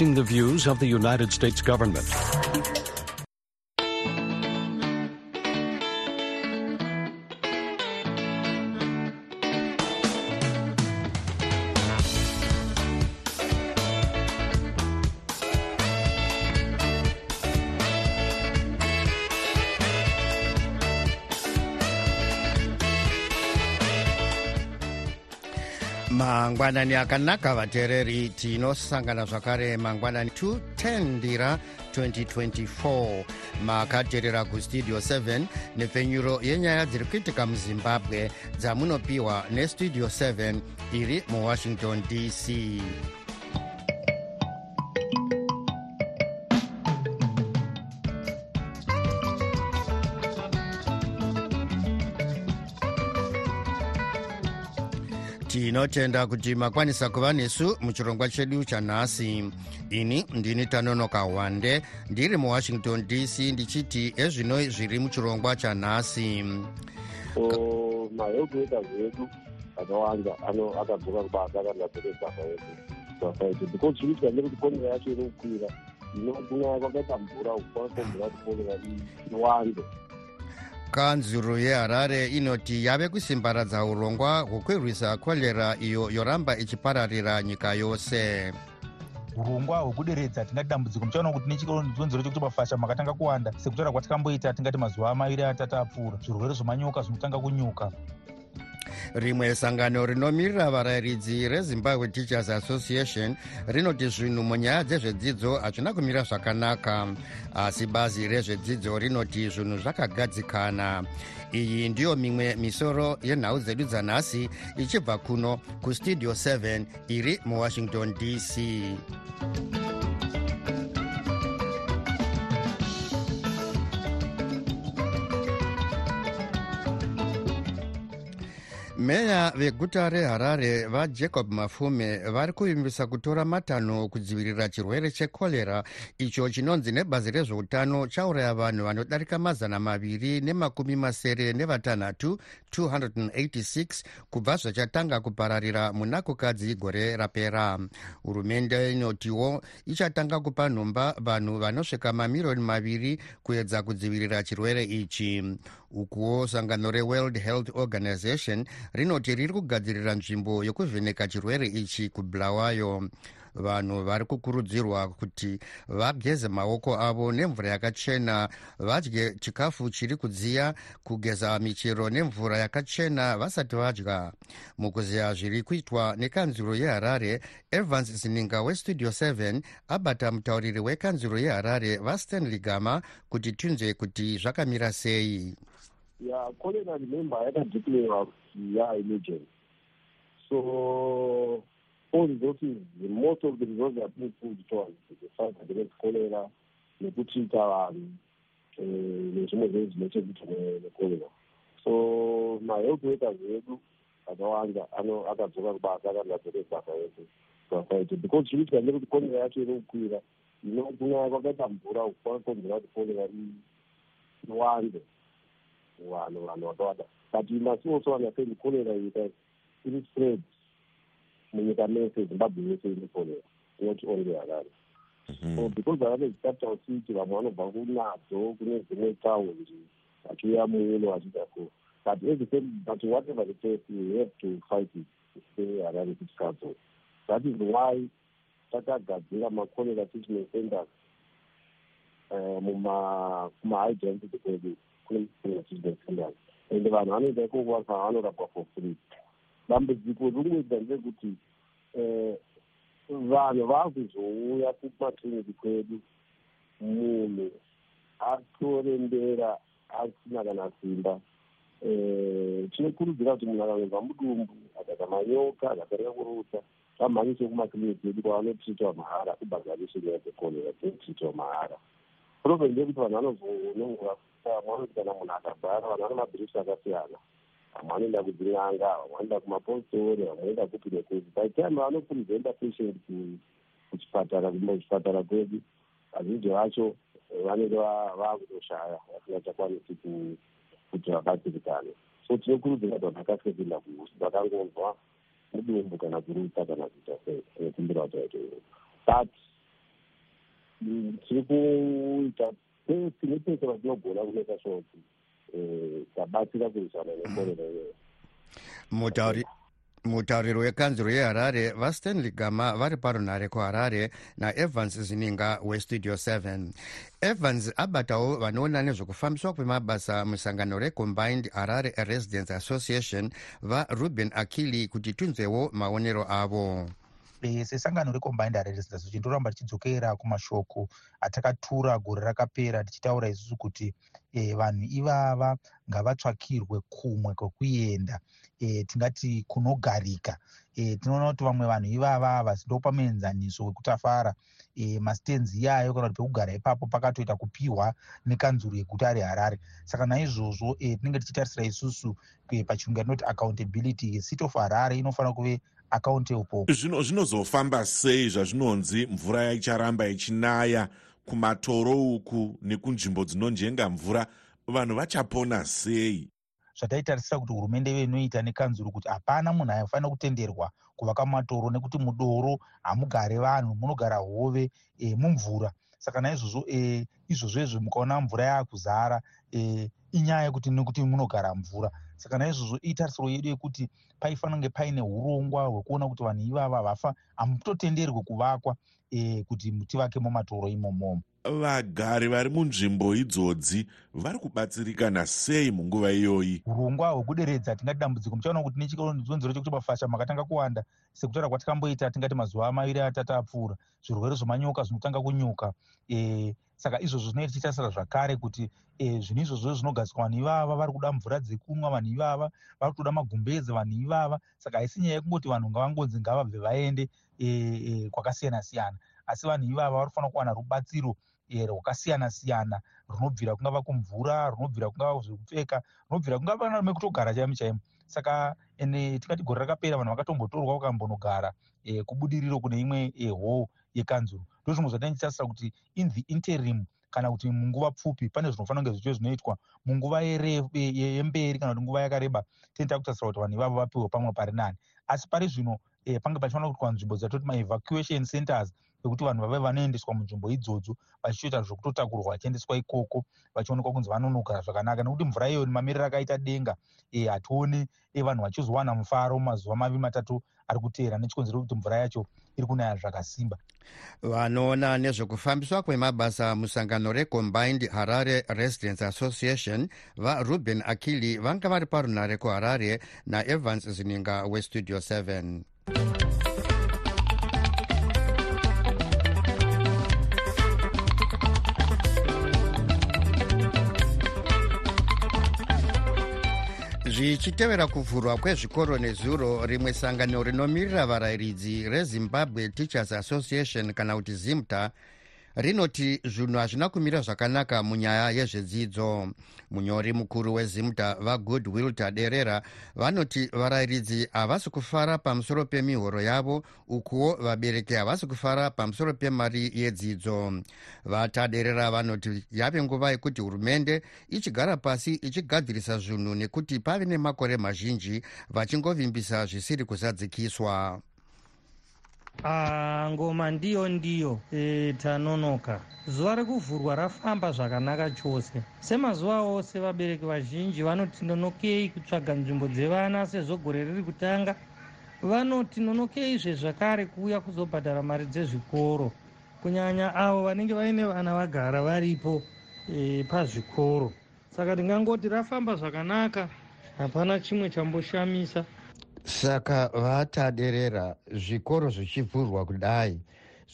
the views of the United States government. Mangwanani akanaka vateereri tinosangana zvakare mangwanani 210 ndira 2024 makateerera kustudio 7 nepfenyuro yenyaya dziri kuitika muzimbabwe dzamunopiwa nestudio 7 iri muwashington dc tinotenda kuti makwanisa kuva nesu muchirongwa chedu chanhasi ini ndini tanonoka wande ndiri muwashington dc ndichiti ezvino zviri muchirongwa chanhasi mahealth workers edu akawanda akadzoka kubasa akandadzoke basa yedu. Yedu because zviriitika ndekuti konera yacho iri kukwira inokunyaya kwakaita mvura kwakomvura kuti konera iwande kanzuro yeharare inoti yave kusimbaradza urongwa hwokurwisa korera iyo yoramba ichipararira nyika yose. Urongwa hwekuderedza tingati dambudziko muchaona kuti nechikonzero chekuti mafasha makatanga kuwanda sekutaura kwatakamboita tingati mazuva maviri atatu apfuura zvirwere zvemanyoka zvinotanga kunyuka rimwe sangano rinomirira varayiridzi rezimbabwe teachers association rinoti zvinhu munyaya dzezvedzidzo hazvina kumira zvakanaka asi bazi rezvedzidzo rinoti zvinhu zvakagadzikana. Iyi ndiyo mimwe misoro yenhau dzedu dzanhasi ichibva kuno kustudio 7 iri muwashington dc meya veguta reharare vajacob mafume vari kuvimbisa kutora matanho kudzivirira chirwere chekorera icho chinonzi nebazi rezveutano chauraya vanhu vanodarika mazana maviri nemakumi masere nevatanhatu 286 kubva zvachatanga kupararira muna kukadzi gore rapera. Hurumende inotiwo ichatanga kupa nhomba vanhu vanosvika mamiriyoni maviri kuedza kudzivirira chirwere ichi. Ukuwo sangano reworld health organization rinoti riri kugadzirira nzvimbo yokuvheneka chirwere ichi kubulawayo vanhu vari kukurudzirwa kuti vageze maoko avo nemvura yakachena vadye chikafu chiri kudziya kugeza michero nemvura yakachena vasati vadya. Mukuziya zviri kuitwa nekanzuro yeharare evans zininga westudio 7 abata mutauriri wekanzuro yeharare vastanley gama kuti tinzwe kuti zvakamira sei. Ya cholera remember yakadeclarewa kuti yaemergency so all resources most of the resources are being pulled towards the fight against cholera nekutrita vanhu nezvimwe zvinhu zvine chekuita necholera so mahealth workers edu akawanda akadzoka kubasa akandadzoke basa yedu basa yedu because zviriitika ndekuti cholera yacho iri kukwira kunyaya kwakaita mvura kwakonzera kuti cholera iwande vanhu vanhu vakawanda but you must also understand cholera ita iri spread. Munyika mese zimbabwe yese ine cholera not only harare so because harare is capital city vamwe vanobva kunadzo kune dzimwe taundi vachiuya muuno vachiita so but every same but whatever the case we have to fight it seharare city council. That is why takagadzira macholera treatment centers mumahigh density kwedu kunetreatment ende vanhu vanoenda ikoko vanorapwa for free. Dambudziko rimwedza ndekuti vanhu vakuzouya kumakliniki kwedu munhu atorembera asina kana simba. Tinokurudzira kuti munhu akanonzwa mudumbu akaita manyoka akatarika kurutsa vamhanyise kumakliniki edu kwavanotritiwa mahara kubhadharisha nyaya dzekorera dzinotritiwa mahara problem ndekuti vanhu vanozonongora akabhara vanhu vane mabhirisi akasiyana vamwe vanoenda kudzin'anga vamwe vanoenda kumapostori vamwe vanoenda kupi nekupi by time vanopresenta patient kuchipatara kuchipatara kwedu vazhinji vacho vanenge vakutoshaya vasingachakwanisi kuti vabatsirikane so tinokurudzira kuti vanhu vakasike kuenda vakangonzwa mudumbu kana kurutsa kana kuita sei tinokumbira kuti vaite but tiri kuita nepese vatinogona kumaita sure kuti tabatsira kurwisana nekorera iyoyo mutauri mutauriri wekanzuro yeharare vastanley gama vari parunhare kuharare naevans zininga westudio 7 evans abatawo vanoona nezvekufambiswa kwemabasa musangano recombined harare residence association varuben akili kuti tinzwewo maonero avo sesangano recombined harare residence association toramba tichidzokera kumashoko atakatura gore rakapera tichitaura isusu kuti e, vanhu ivava ngavatsvakirwe kumwe kwekuenda. E, tingati kunogarika. E, tinoona kuti vamwe vanhu ivava havasi ndo pamuenzaniso wekutafara. E, mastenzi iyayo kana kuti pekugara ipapo pakatoita kupiwa nekanzuro yeguta reharare saka naizvozvo e, tinenge tichitarisira isusu e, pachirungu yatinoti accountability city of harare inofanira kuve accountable zvino zvinozofamba sei zvazvinonzi mvura icharamba ichinaya kumatoro uku nekunzvimbo dzinonjenga mvura? Vanhu vachapona sei? Zvataitarisira kuti hurumende ive inoita nekanzuro kuti hapana munhu aifanira kutenderwa kuvaka matoro nekuti mudoro hamugare vanhu munogara hove e, mumvura. Saka naizvozvo e, izvozvezvo mukaona mvura yaakuzara e, inyaya yekuti nekuti munogara mvura saka naizvozvo itarisiro yedu yekuti paifanira kunge paine urongwa hwekuona kuti vanhu ivava vafa hamutotenderwe kuvakwa e, kuti tivake mumatoro imomomo vagari vari munzvimbo idzodzi vari kubatsirikana sei munguva iyoyi? Urongwa hwekuderedza tingati dambudziko muchaona kuti nechikonzero chekuti mafasha makatanga kuwanda sekutaura kwatakamboita tingati mazuva maviri atatu apfuura zvirwere zvemanyoka zvinotanga kunyuka. E, saka izvozvo zvinoita tichitarisira zvakare kuti e, zvinhu izvozvo zvinogadzika vanhu ivava vari kuda mvura dzekunwa vanhu ivava vari kutoda magumbeze vanhu ivava. Saka haisi nyaya yekungoti vanhu ngavangonzi ngavabve vaende e, e, kwakasiyana siyana asi vanhu ivava vari kufanira kuwana rubatsiro rwakasiyana siyana runobvira kungava kumvura runobvira kungava zvekupfeka runobvira kungava na mekutogara chaimo chaimo saka ene tingati gore rakapera vanhu vakatombotorwa vakambonogara e, kubudiriro kune imwe ehoo yekanzuro ndo zvimwe zvatanditasira kuti in the interim kana kuti munguva pfupi pane zvinofanira kunge zvichive zvinoitwa. Munguva yemberi kana kuti nguva yakareba tinoita kutasira kuti vanhu ivavo vapiwe pamwe pari nani. Asi pari zvino e, pange pachifanira kuitwa nzvimbo dzatoti maevacuation centers ekuti vanhu vave vanoendeswa munzvimbo idzodzo vachitoita zvokutotakurwa vachiendeswa ikoko vachionekwa kunzi vanonogara zvakanaka. Nekuti mvura iyoyo nemamiriro akaita denga e, hationi e, vanhu vachizowana mufaro mazuva maviri matatu ari kuteera. Nechikonzero kuti mvura yacho iri kunaya zvakasimba. Vanoona nezvekufambiswa kwemabasa musangano recombined harare residence association varuben akili vanga vari parunhare kuharare naevans zininga westudio 7 zvichitevera kuvhurwa kwezvikoro nezuro rimwe sangano rinomirira varayiridzi rezimbabwe teachers association kana kuti zimta rinoti zvinhu hazvina kumira zvakanaka munyaya yezvedzidzo. Munyori mukuru wezimta vagoodwill taderera vanoti varayiridzi havasi kufara pamusoro pemihoro yavo ukuwo vabereki havasi kufara pamusoro pemari yedzidzo. Vataderera vanoti yave nguva yekuti hurumende ichigara pasi ichigadzirisa zvinhu nekuti pave nemakore mazhinji vachingovimbisa zvisiri kuzadzikiswa Ah, ngoma ndiyo ndiyo. E, tanonoka. Zuva rekuvhurwa rafamba zvakanaka chose. Semazuva ose vabereki vazhinji vanoti nonokei kutsvaga nzvimbo dzevana sezvo gore riri kutanga vanoti nonokeizve zvakare kuuya kuzobhadhara mari dzezvikoro. Kunyanya avo vanenge vaine vana vagara varipo e, pazvikoro. Saka ndingangoti rafamba zvakanaka hapana chimwe chamboshamisa saka vataderera zvikoro zvichivhurwa kudai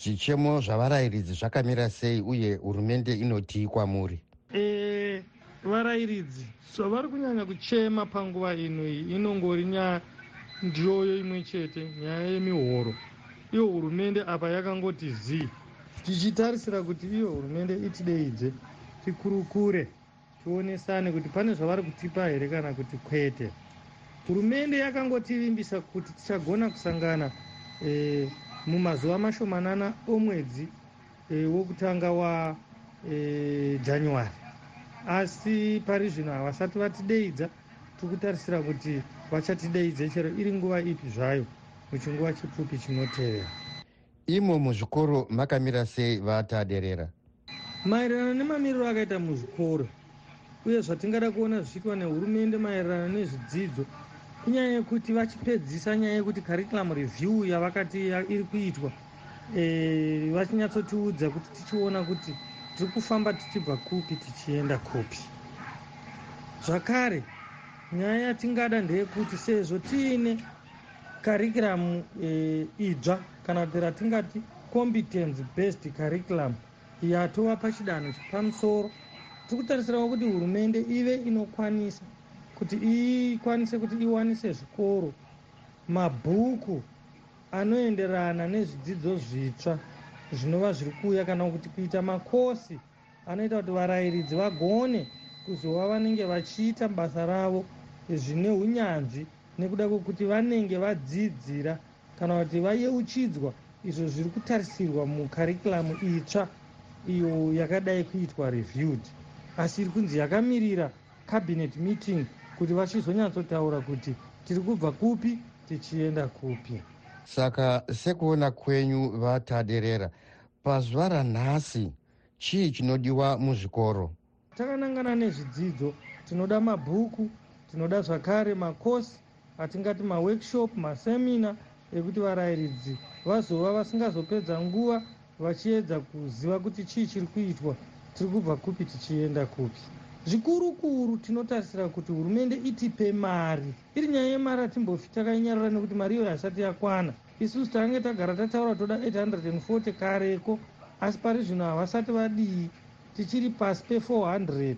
zvichemo zvavarayiridzi zvakamira sei uye hurumende inotii kwamuri e, varayiridzi zvavari kunyanya kuchema panguva ino iyi inongori nyaya ndiyoyo imwe chete nyaya yemihoro. Iyo hurumende apa yakangoti zii tichitarisira kuti iyo hurumende itideidze tikurukure tionesane kuti pane zvavari kutipa here kana kuti kwete hurumende yakangotivimbisa kuti tichagona kusangana e, mumazuva mashomanana omwedzi e, wokutanga wajanuary e, asi pari zvino havasati vatideidza tikutarisira kuti vachatideidze chero iri nguva ipi zvayo muchinguva chipfupi chinotevera. Imo muzvikoro makamira sei vataderera? Maererano nemamiriro akaita muzvikoro uye zvatingada kuona zvichiitwa nehurumende maererano nezvidzidzo inyaya yekuti vachipedzisa nyaya yekuti curriculum review yavakati iri kuitwa e, vachinyatsotiudza kuti tichiona kuti tiri kufamba tichibva kupi tichienda kupi. Zvakare nyaya yatingada ndeyekuti sezvo tiine curriculum e, idzva kana kuti ratingati competence based curriculum yatova pachidanho chepamusoro tiri kutarisirawo kuti hurumende ive inokwanisa kuti ikwanise kuti iwanise zvikoro mabhuku anoenderana nezvidzidzo zvitsva zvinova zviri kuuya kana kuti kuita makosi anoita kuti varayiridzi vagone kuzova vanenge vachiita basa ravo zvine unyanzvi nekuda kwekuti vanenge vadzidzira kana kuti vayeuchidzwa. Izvo zviri kutarisirwa mukarikuramu itsva iyo yakadai kuitwa reviewed asi iri kunzi yakamirira cabinet meeting kuti vachizonyatsotaura kuti tiri kubva kupi tichienda kupi. Saka sekuona kwenyu vataderera pazuva ranhasi chii chinodiwa muzvikoro? Takanangana nezvidzidzo tinoda mabhuku tinoda zvakare makosi atingati maworkshop masemina ekuti varayiridzi vazova vasingazopedza nguva vachiedza kuziva kuti chii chiri kuitwa tiri kubva kupi tichienda kupi zvikuru kuru tinotarisira kuti hurumende itipe mari. Iri nyaya yemari hatimbofi takainyarara nekuti mari iyoyo hasati yakwana. Isusu tange tagara tataura toda 840 kareko asi pari zvino havasati vadii tichiri pasi pe400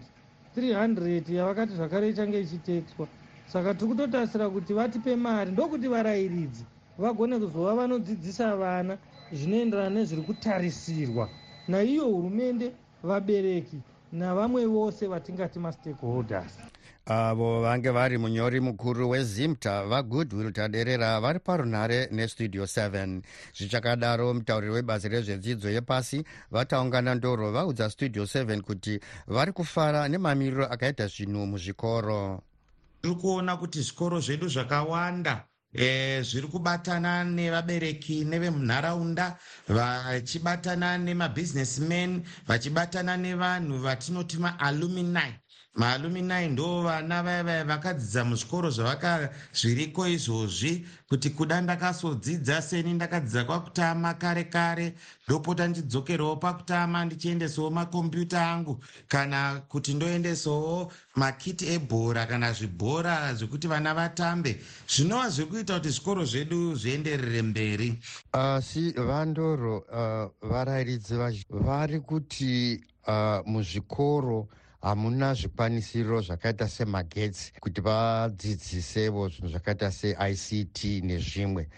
300 yavakati zvakare ichange ichitetswa. Saka tiri kutotarisira kuti vatipe mari ndokuti varayiridzi vagone kuzova vanodzidzisa vana zvinoenderana nezviri kutarisirwa naiyo hurumende vabereki navamwe vose vatingati mastakeholders. Avo vange vari munyori mukuru wezimta vagoodwill taderera vari parunhare nestudio 7 zvichakadaro mutauriri webazi rezvedzidzo yepasi vataungana ndoro vaudza studio 7 kuti vari kufara nemamiriro akaita zvinhu muzvikoro. Tiri kuona kuti zvikoro zvedu zvakawanda e, zviri kubatana nevabereki nevemunharaunda vachibatana nemabhizinesmen vachibatana nevanhu vatinoti maalumini maalumini ndo vana vaya vaya vakadzidza muzvikoro zvavakazviriko izvozvi kuti kuda ndakazodzidza seni ndakadzidza kwakutama kare kare ndopota ndidzokerawo pakutama ndichiendesawo makombiyuta angu. Kana kuti ndoendesawo makiti ebhora kana zvibhora zvekuti vana vatambe zvinova zviri kuita kuti zvikoro zvedu zvienderere mberi. Asi uh, vandoro uh, varayiridzi vari kuti uh, muzvikoro hamuna zvikwanisiro zvakaita semagetsi kuti vadzidzisevo zvinhu zvakaita seict nezvimwe.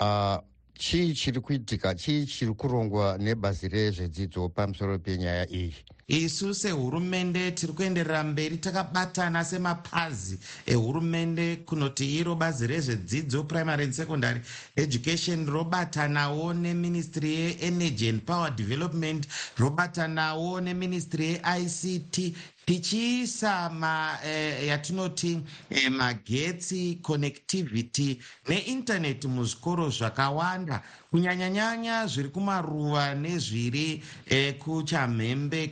Uh, chii chiri kuitika? Chii chiri kurongwa nebazi rezvedzidzo pamusoro penyaya iyi? Isu sehurumende tiri kuenderera mberi takabatana semapazi ehurumende kunoti iro bazi rezvedzidzo primary and secondary education robatanawo neministry yeenergy and power development robatanawo neministry yeict tichiisa ma eh, yatinoti eh, magetsi connectivity neintaneti muzvikoro zvakawanda. Kunyanyanyanya zviri kumaruva nezviri eh, kuchamhembe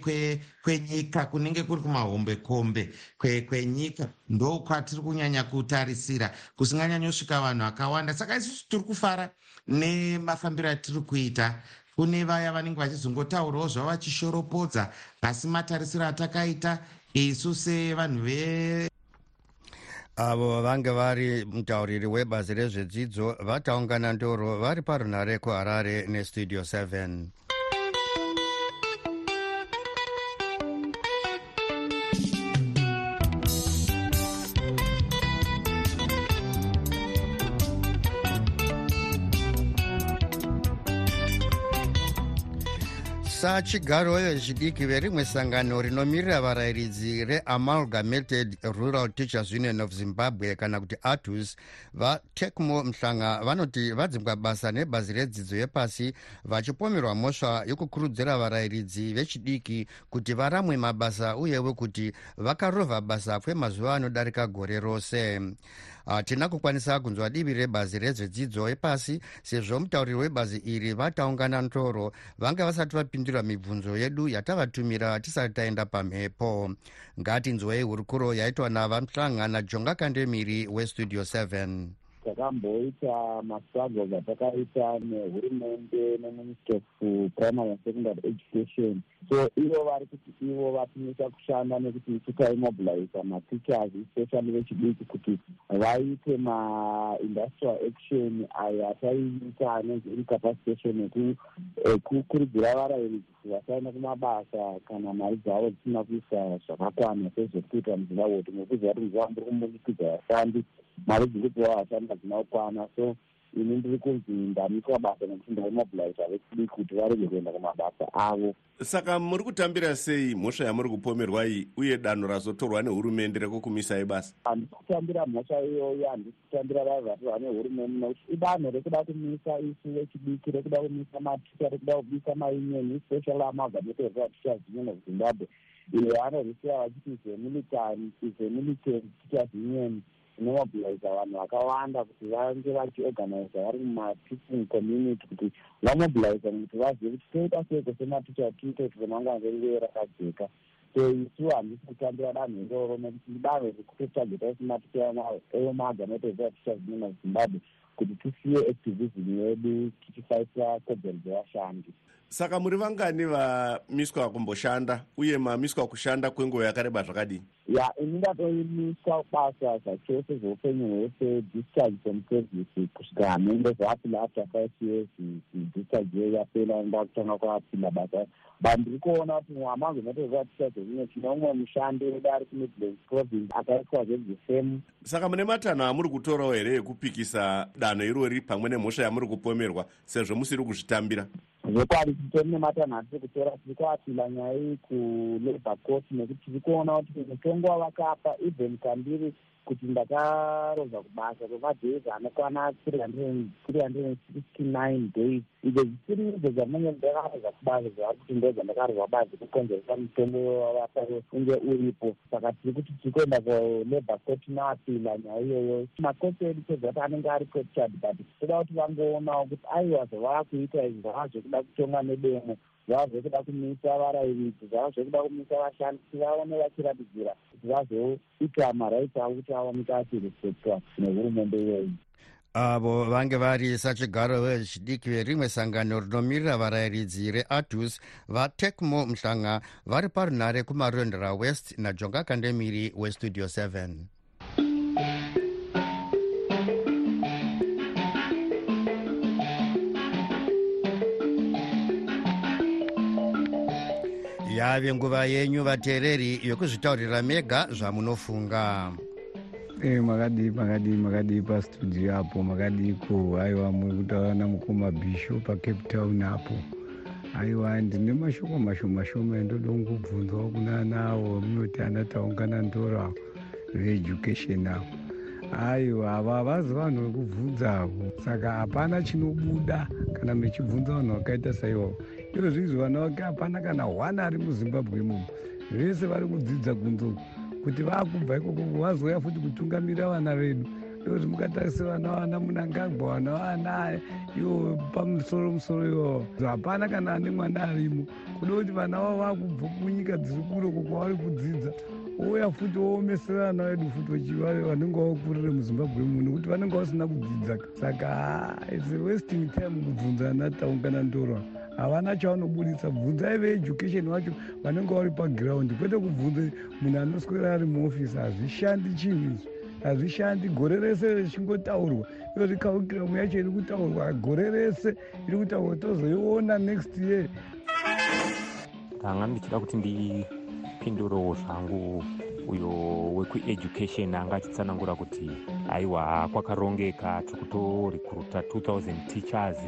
kwenyika kwe kunenge kuri kumahombekombe kwenyika. Kwe ndo kwatiri kunyanya kutarisira kusinganyanyosvika vanhu vakawanda. Saka isusu tiri kufara nemafambiro atiri kuita kune vaya vanenge vachizongotaurawo zvavo vachishoropodza asi matarisiro atakaita isu sevanhu ve? Avo vange vari mutauriri webazi rezvedzidzo vataungana ndoro vari parunhare kuharare nestudio 7 sachigaro vezvidiki verimwe sangano rinomirira varayiridzi reamalgamated rural teachers union of zimbabwe kana kuti atus vatecmo mhlanga vanoti vadzingwa basa nebhazi redzidzo yepasi vachipomerwa mhosva yokukurudzira varayiridzi vechidiki kuti varamwe mabasa uyewo kuti vakarovha basa kwemazuva anodarika gore rose hatina kukwanisa kunzwa divi rebazi rezvedzidzo epasi sezvo mutauriri webazi iri vataungana ntoro vanga vasati vapindura mibvunzo yedu yatavatumira tisati taenda pamhepo. Ngatinzwei hurukuro yaitwa navamuhlanga najonga kandemiri westudio 7 takamboita mastruggles atakaita nehurumende neministry of primary and secondary education. So ivo vari kuti ivo vatimisa kushanda nekuti titaimobiliza mateachers especially vechidiki kuti vaite maindustrial action ayo ataiita anonzi incapacitation ekukurudzira varayiridzi kuti vasaenda kumabasa kana mari dzavo dzisina kuisa zvakakwana sezvekuita muzimbabwe kuti mukuziva kuti muzimbabwe muri kumbunikidza vashandi mari dziri kupiwa vashandi hadzina kukwana so ini ndiri kunzi ndamiswa basa nekuti ndaimobiliza vechidiki kuti varege kuenda kumabasa avo. Saka muri kutambira sei mhosva yamuri kupomerwa iyi uye danho razotorwa nehurumende rekukumisai basa handisi kutambira mhosva iyoyo handisi kutambira vaiva vatorwa nehurumende nekuti idanho rekuda kumisa isu vechidiki rekuda kumisa maticha rekuda kumisa maunion especially amagametoa teachers union of zimbabwe iyo anorwisiwa vachiti zemilitary zemilitary teachers union inomobiliza vanhu vakawanda kuti vange vachiorganiza vari mumateaching community kuti vamobiliza kuti vazive kuti toita seiko sematicha tiite kuti remangwana rerive rakajeka. So isu handisi kutambira danho iroro nekuti idanho rekutotageta sematicha eomaorganiza teachers union of zimbabwe kuti tisiye activism yedu tichifaisira kodzero dzevashandi saka muri vangani vamiswa kumboshanda uye mamiswa kushanda kwenguva yakareba zvakadini? Ya ini ndatoimiswa basa zvachose zveupenyu hwese discharge from service kusvika hamende zvaapinda after five years discharge iyo yapera ndakutanga kwapinda basa. But ndiri kuona kuti mwamangu natozatisha zvemimwe tine umwe mushandi wedu ari kumidlands province akaiswa zvedzisemu saka mune matanho amuri kutorawo here ekupikisa danho irori pamwe nemhosva yamuri kupomerwa sezvo musiri kuzvitambira zvekwadi titori nematanho atiri kutora tiri kuapila nyaya iyi kulabour court nekuti tiri kuona kuti mutongo wavakapa even kandiri kuti ndakarodza kubasa kwemadhays anokwana three hundred and sixty nine days. Izvo zvisiri izvo zvamunge ndakarodza kubasa zvavari kuti ndo zvandakarodza basa kukonzeresa mutongo wavapa unge uripo. Saka tiri kuti tiri kuenda kulabour court noapila nyaya iyoyo. Makoti edu sezvati anenge ari captured but toda kuti vangoonawo kuti aiwa zvavaa kuita izvi zvava zvekuda kutonga nedemo zvava zvekuda kumisa varayiridzi zvava zvekuda kumisa vashandi kuti vaone vachiratidzira kuti vazoita marights avo kuti awanika achirespectwa nehurumende iyoyi avo vange vari sachigaro vechidiki verimwe sangano rinomirira varayiridzi readus vatekmo muhlanga vari parunhare kumarondera west najonga kandemiri westudio 7 yave nguva yenyu vateereri yokuzvitaurira mega zvamunofunga. E makadii makadii makadii pastudio apo makadiko. Aiwa muri kutaura namukoma bisho pacape town apo. Aiwa ndine mashoko mashoma shoma endoda kungobvunzwawo kuna nawo munoti andataungana ndora veeducation avo aiwa ava havazi vanhu vekubvunza avo saka hapana chinobuda kana mechibvunza vanhu vakaita saivavo iro zvizi vana vake hapana kana one ari muzimbabwe imomo. Vese vari kudzidza kunzoku kuti vaakubva ikoko vazouya futi kutungamirira vana vedu. Ndokuti mukatarisa vana vana munangagwa vana vana ivo pamusoro musoro ivavo hapana kana ane mwana arimo. Kuda kuti vana vavo vaakubva kunyika dziri kuroko kwavari kudzidza ouya futi woomesera vana vedu futi vanenge vakurire muzimbabwe muno kuti vanenge vasina kudzidza. Saka its wasting time kubvunza ana taungana ndorwa havana chavanobudisa. Bvunzai veeducation vacho vanenge vari pagiraundi kwete kubvunze munhu anoswera ari muofisi hazvishandi chinhu izvi hazvishandi. Gore rese richingotaurwa. Iyo rikahukiramu yacho iri kutaurwa. Gore rese iri kutaurwa. Tozoiona next year. Ndanga ndichida kuti ndipindurewo zvangu uyo wekueducation. Anga achitsanangura kuti aiwa kwakarongeka tokutorikuruta 2000 teachers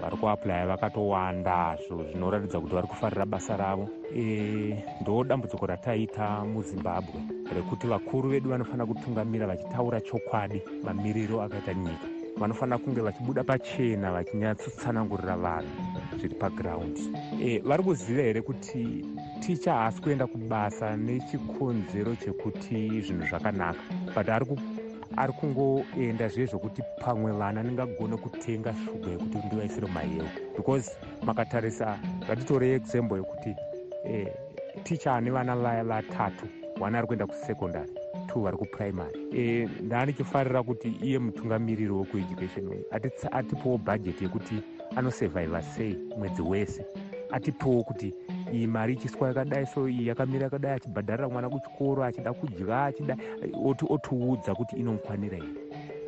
vari kuaplya vakatowanda. Zvo zvinoratidza kuti vari kufarira basa ravo. E, ndo dambudziko rataita muzimbabwe rekuti vakuru vedu vanofanira kutungamira vachitaura chokwadi mamiriro akaita nyika. Vanofanira kunge vachibuda pachena vachinyatsotsanangurira vanhu zviri pagiraundi e, vari kuziva here kuti ticha haasi kuenda kubasa nechikonzero chekuti zvinhu zvakanaka but ari ari kungoenda zvive zvokuti pamwe vana ndingagone kutenga shuga yekuti ndivaisire mumayeu because makatarisa ngatitore example yekuti eh, ticha ane vana vaya vatatu one ari kuenda kusekondary two vari kupuraimary e, ndaanichifarira kuti iye mutungamiriri wekueducation atipowo bhajeti yekuti anosevhaivha sei mwedzi wese. Atipowo kuti iyi mari ichiswa yakadai so iyi yakamira yakadai achibhadharira mwana kuchikoro achida kudya achida otiudza kuti inomukwanira here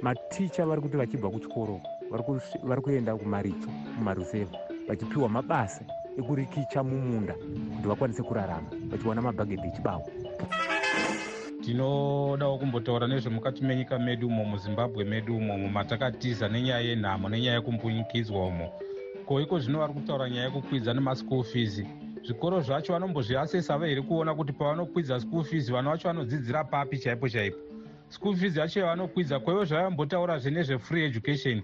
maticha vari kuti vachibva kuchikoro vari kuenda kumaricho mumarusevha vachipiwa mabasa ekurikicha mumunda kuti vakwanise kurarama vachiwana mabhagedhi echibawa tinodawo kumbotaura nezvemukati menyika medu umo muzimbabwe medu umo mumatakatiza nenyaya yenhamo nenyaya yekumbunyikidzwa umo. Ko iko zvino vari kutaura nyaya yekukwidza nemaschool fees zvikoro zvacho vanombozviasesa here kuona kuti pavanokwidza school fees vana vacho vanodzidzira papi chaipo chaipo? School fees yacho yavanokwidza kwaivo zvavambotaurazve nezvefree education.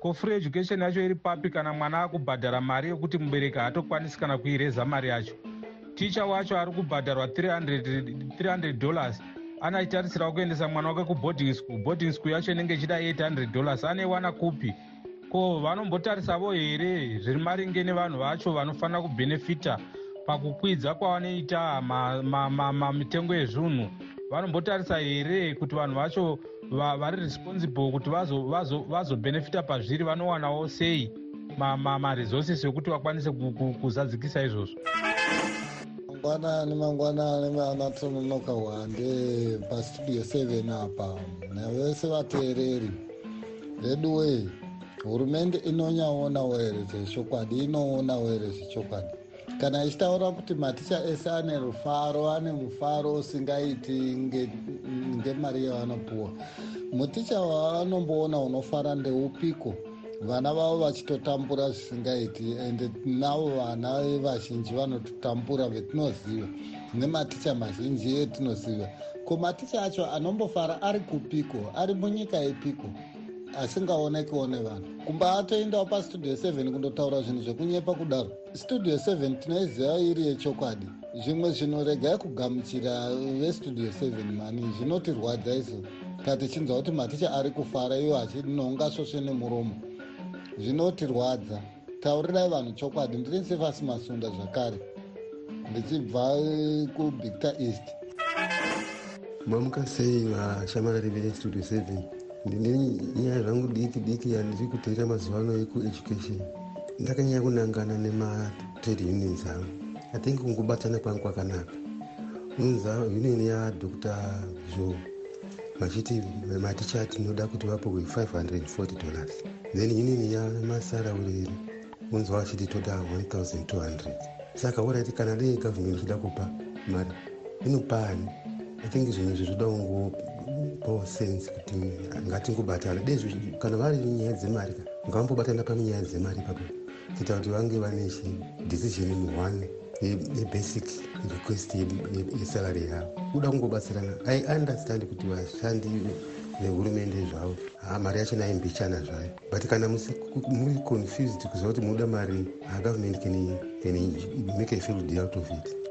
Ko free education yacho iri papi kana mwana akubhadhara mari yekuti mubereki haatokwanisi kana kuireza mari yacho? Ticha wacho ari kubhadharwa 300 dollars. Anaitarisirawo kuendesa mwana wake kuboarding school. Boarding school yacho inenge ichida 800 dollars. Aneiwana kupi? Ko vanombotarisavo here zviri maringe nevanhu vacho vanofanira kubhenefita pakukwidza kwavanoita mitengo yezvinhu vanombotarisa here kuti vanhu vacho vari responsible kuti vazobhenefita pazviri vanowanawo sei? Maresources ekuti vakwanise kuzadzikisa izvozvo. Mangwanani mangwanani vanatononoka hwande pastudio 7 apa. Navese vateereri veduwei hurumende inonyaonawo here zvechokwadi inoonawo here zvechokwadi kana ichitaura kuti maticha ese ane rufaro ane mufaro usingaiti ngemari yavanopuwa. Muticha wavanomboona unofara ndeupiko? Vana vavo vachitotambura zvisingaiti ende navo vana vazhinji vanototambura vetinoziva nematicha mazhinji etinoziva. Ko maticha acho anombofara ari kupiko? Ari munyika yepiko asingaonekiwo nevanhu kumba atoendawo pastudio 7 kundotaura zvinhu zvekunyepa kudaro. Studio 7 tinoiziva iri yechokwadi. Zvimwe zvinhu regai kugamuchira vestudio 7 mani zvinotirwadza izvo. Katichinzwa kuti maticha ari kufara iwo achinonga svosve nemuromo. Zvinotirwadza taurirai vanhu chokwadi ndiri nsefasi masunda zvakare. Ndichibva kubictor east. Mamuka sei vashamarari vestudio 7 ndine nyaya zvangu diki diki yandiri kuteera mazuva ano ekueducation. Ndakanyanya kunangana nematrade unions angu athink kungobatana kwangu kwakanaka. Unonza union yadr jo vachiti maticha tinoda kuti vapuwe 540 dollars. Then union yamasaraureri unzwa vachiti toda 1200 saka orit kana dei gavhmendi ichida kupa mari inopani athink zvinhu izvi zvoda kungopawo sense kuti ngatingobatana dezvo kana vari nyaya dzemari ka ngavambobatana pane nyaya dzemari ipapo. Kuita kuti vange vane chidecision one yebasic request yesalary yavo. Kuda kungobatsirana. I understand kuti vashandi vehurumende zvavo ha mari yacho naimbichana zvayo. But kana muri confused kuziva kuti munoda mari government can, can make a field out of it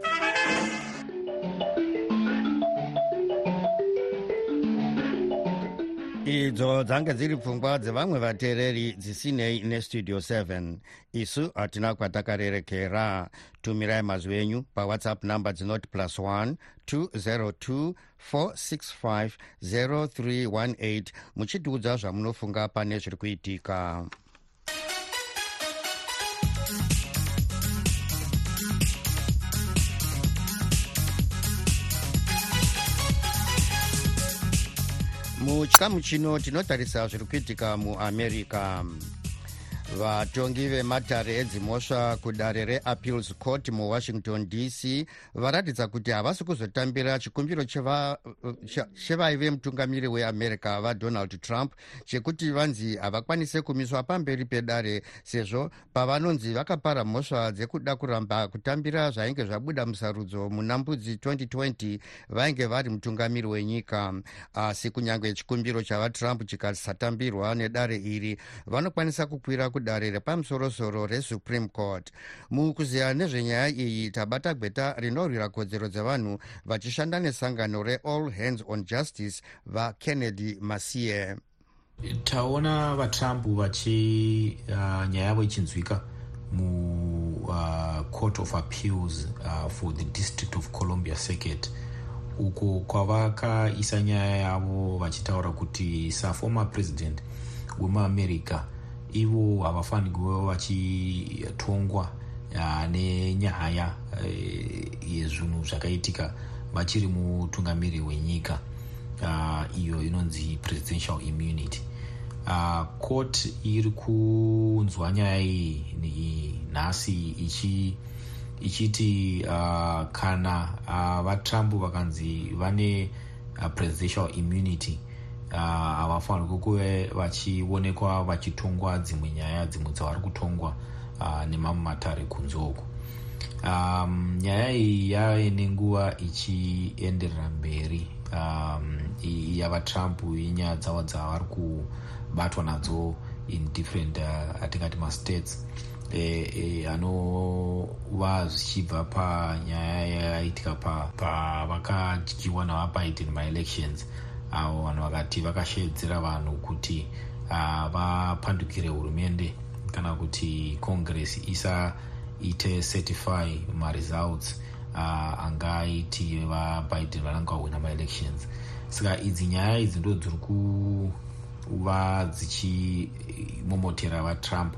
idzo dzange dziri pfungwa dzevamwe vateereri dzisinei nestudio 7 isu hatina kwatakarerekera. Tumirai mazwi enyu pawhatsapp number dzinoti plus 1 202 465 0318 muchitiudza zvamunofunga pane zviri kuitika muchikamu chino tinotarisa zviri kuitika muamerica vatongi vematare edzimhosva kudare reappeals court muwashington dc varatidza kuti havasi kuzotambira chikumbiro chevaive mutungamiri weamerica vadonald trump chekuti vanzi havakwanise kumiswa pamberi pedare sezvo pavanonzi vakapara mhosva dzekuda kuramba kutambira zvainge zvabuda musarudzo muna mbudzi 2020 vainge vari mutungamiri wenyika. Asi kunyange chikumbiro chavatrump chikasatambirwa nedare iri vanokwanisa kukwira kudare repamusorosoro resupreme court. Mukuziya nezvenyaya iyi tabata gweta rinorwira kodzero dzevanhu vachishanda nesangano reall hands on justice vakennedy masie. Taona vatrump vachi uh, nyaya yavo ichinzwika mucourt uh, of appeals uh, for the district of columbia circuit uko kwavakaisa nyaya yavo vachitaura kuti saformer president wemuamerica ivo havafaniri kuva vachitongwa uh, nenyaya uh, yezvinhu zvakaitika vachiri mutungamiri wenyika uh, iyo inonzi presidential immunity. Uh, court iri kunzwa nyaya iyi nhasi ichi ichiti uh, kana uh, vatrump vakanzi vane uh, presidential immunity havafanirwi uh, kuve vachionekwa vachitongwa dzimwe nyaya dzimwe dzavari kutongwa uh, nemamwe matare kunze uku um, nyaya iyi yave nenguva ichienderera mberi. Um, yavatrump inyaya dzavo dzavari kubatwa nadzo in different uh, atingati mastates. Anova e, zvichibva panyaya yaitika pavakadyiwa navabiden maelections avo vanhu vakati vakashedzera vanhu kuti uh, vapandukire hurumende kana kuti congress isaite certify maresults uh, angaiti vabiden vananga vahwina maelections. Saka idzi nyaya idzi ndo dziri kuva dzichimomotera vatrump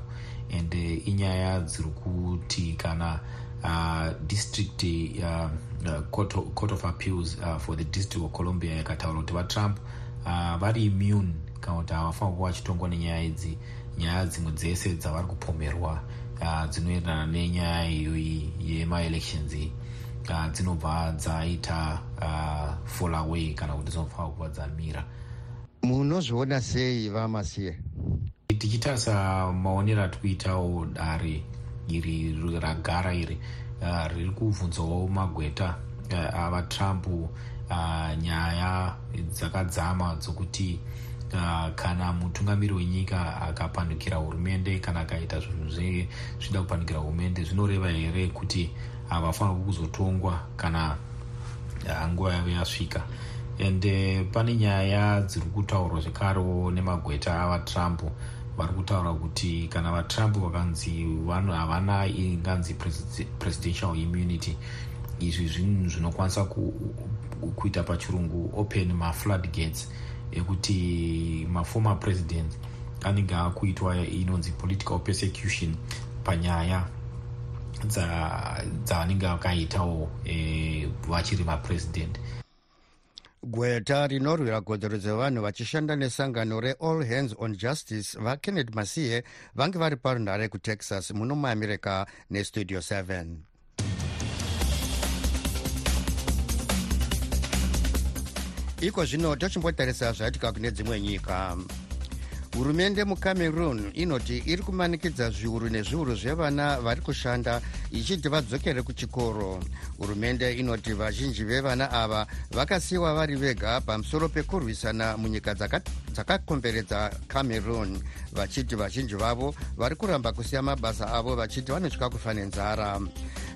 and uh, inyaya dziri kuti kana uh, district uh, uh, court, of, court of appeals uh, for the district of columbia yakataura kuti vatrump uh, vari immune kana kuti havafanira kuva vachitongwa nenyaya idzi nyaya dzimwe dzese dzavari kupomerwa uh, dzinoenderana nenyaya iyoyi yemaelections iyi uh, dzinobva dzaita uh, fall away kana kuti dzinofanira kuva dzamira munozviona sei vamasiye tichitarisa maonero ati kuitawo dare iri ragara iri riri kubvunzawo magweta uh, avatrump uh, nyaya dzakadzama dzokuti uh, kana mutungamiri wenyika akapandukira hurumende kana akaita zvinhu zvida kupandukira hurumende zvinoreva here kuti havafanirwi kuzotongwa kana uh, nguva yavo yasvika. Uh, pane nyaya dziri kutaurwa zvekarewo nemagweta avatrump vari kutaura kuti kana vatrump vakanzi havana inganzi presidential immunity izvi zvinhu zvinokwanisa kuita pachirungu open maflood gates ekuti maformer president anenge akuitwa inonzi political persecution panyaya dzavanenge vakaitawo e, vachiri mapresident gweta rinorwira kodzero dzevanhu vachishanda nesangano reall hands on justice vakennedy masiye vange vari parunhare kutexas muno muamerica nestudio 7 iko zvino tochimbotarisa zvaitika kune dzimwe nyika. Hurumende mucameroon inoti iri kumanikidza zviuru nezviuru zvevana vari kushanda ichiti vadzokere kuchikoro. Hurumende inoti vazhinji vevana ava vakasiyiwa vari vega pamusoro pekurwisana munyika dzakakomberedza cameroon. Vachiti vazhinji vavo vari kuramba kusiya mabasa avo vachiti vanotya kufa nenzara.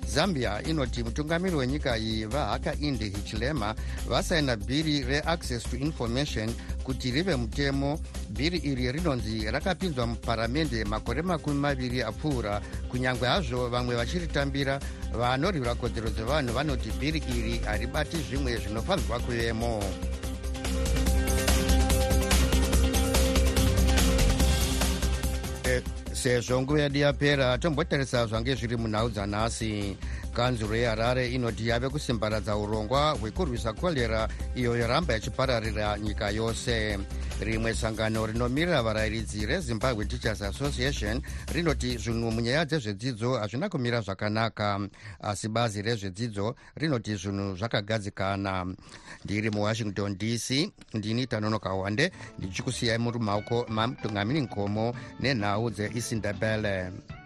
Zambia inoti mutungamiri wenyika iyi vahakainde hichilema vasaina bhiri reaccess to information kuti rive mutemo. Bhiri iri rinonzi rakapinzwa muparamende makore makumi maviri apfuura. Kunyange hazvo vamwe vachiritambira vanorwira kodzero dzevanhu vanoti bhiri iri haribati zvimwe zvinofanirwa kuvemo sezvo nguva yedu yapera tombotarisa zvange zviri munhau dzanhasi. Kanzuro yeharare inoti yave kusimbaradza urongwa hwekurwisa korera iyo yoramba yachipararira nyika yose. Rimwe sangano rinomirira varayiridzi rezimbabwe teachers association rinoti zvinhu munyaya dzezvedzidzo hazvina kumira zvakanaka asi bazi rezvedzidzo rinoti zvinhu zvakagadzikana. Ndiri muwashington dc ndini tanonoka wande ndichikusiyai muri maoko mamutungamiri in the belly.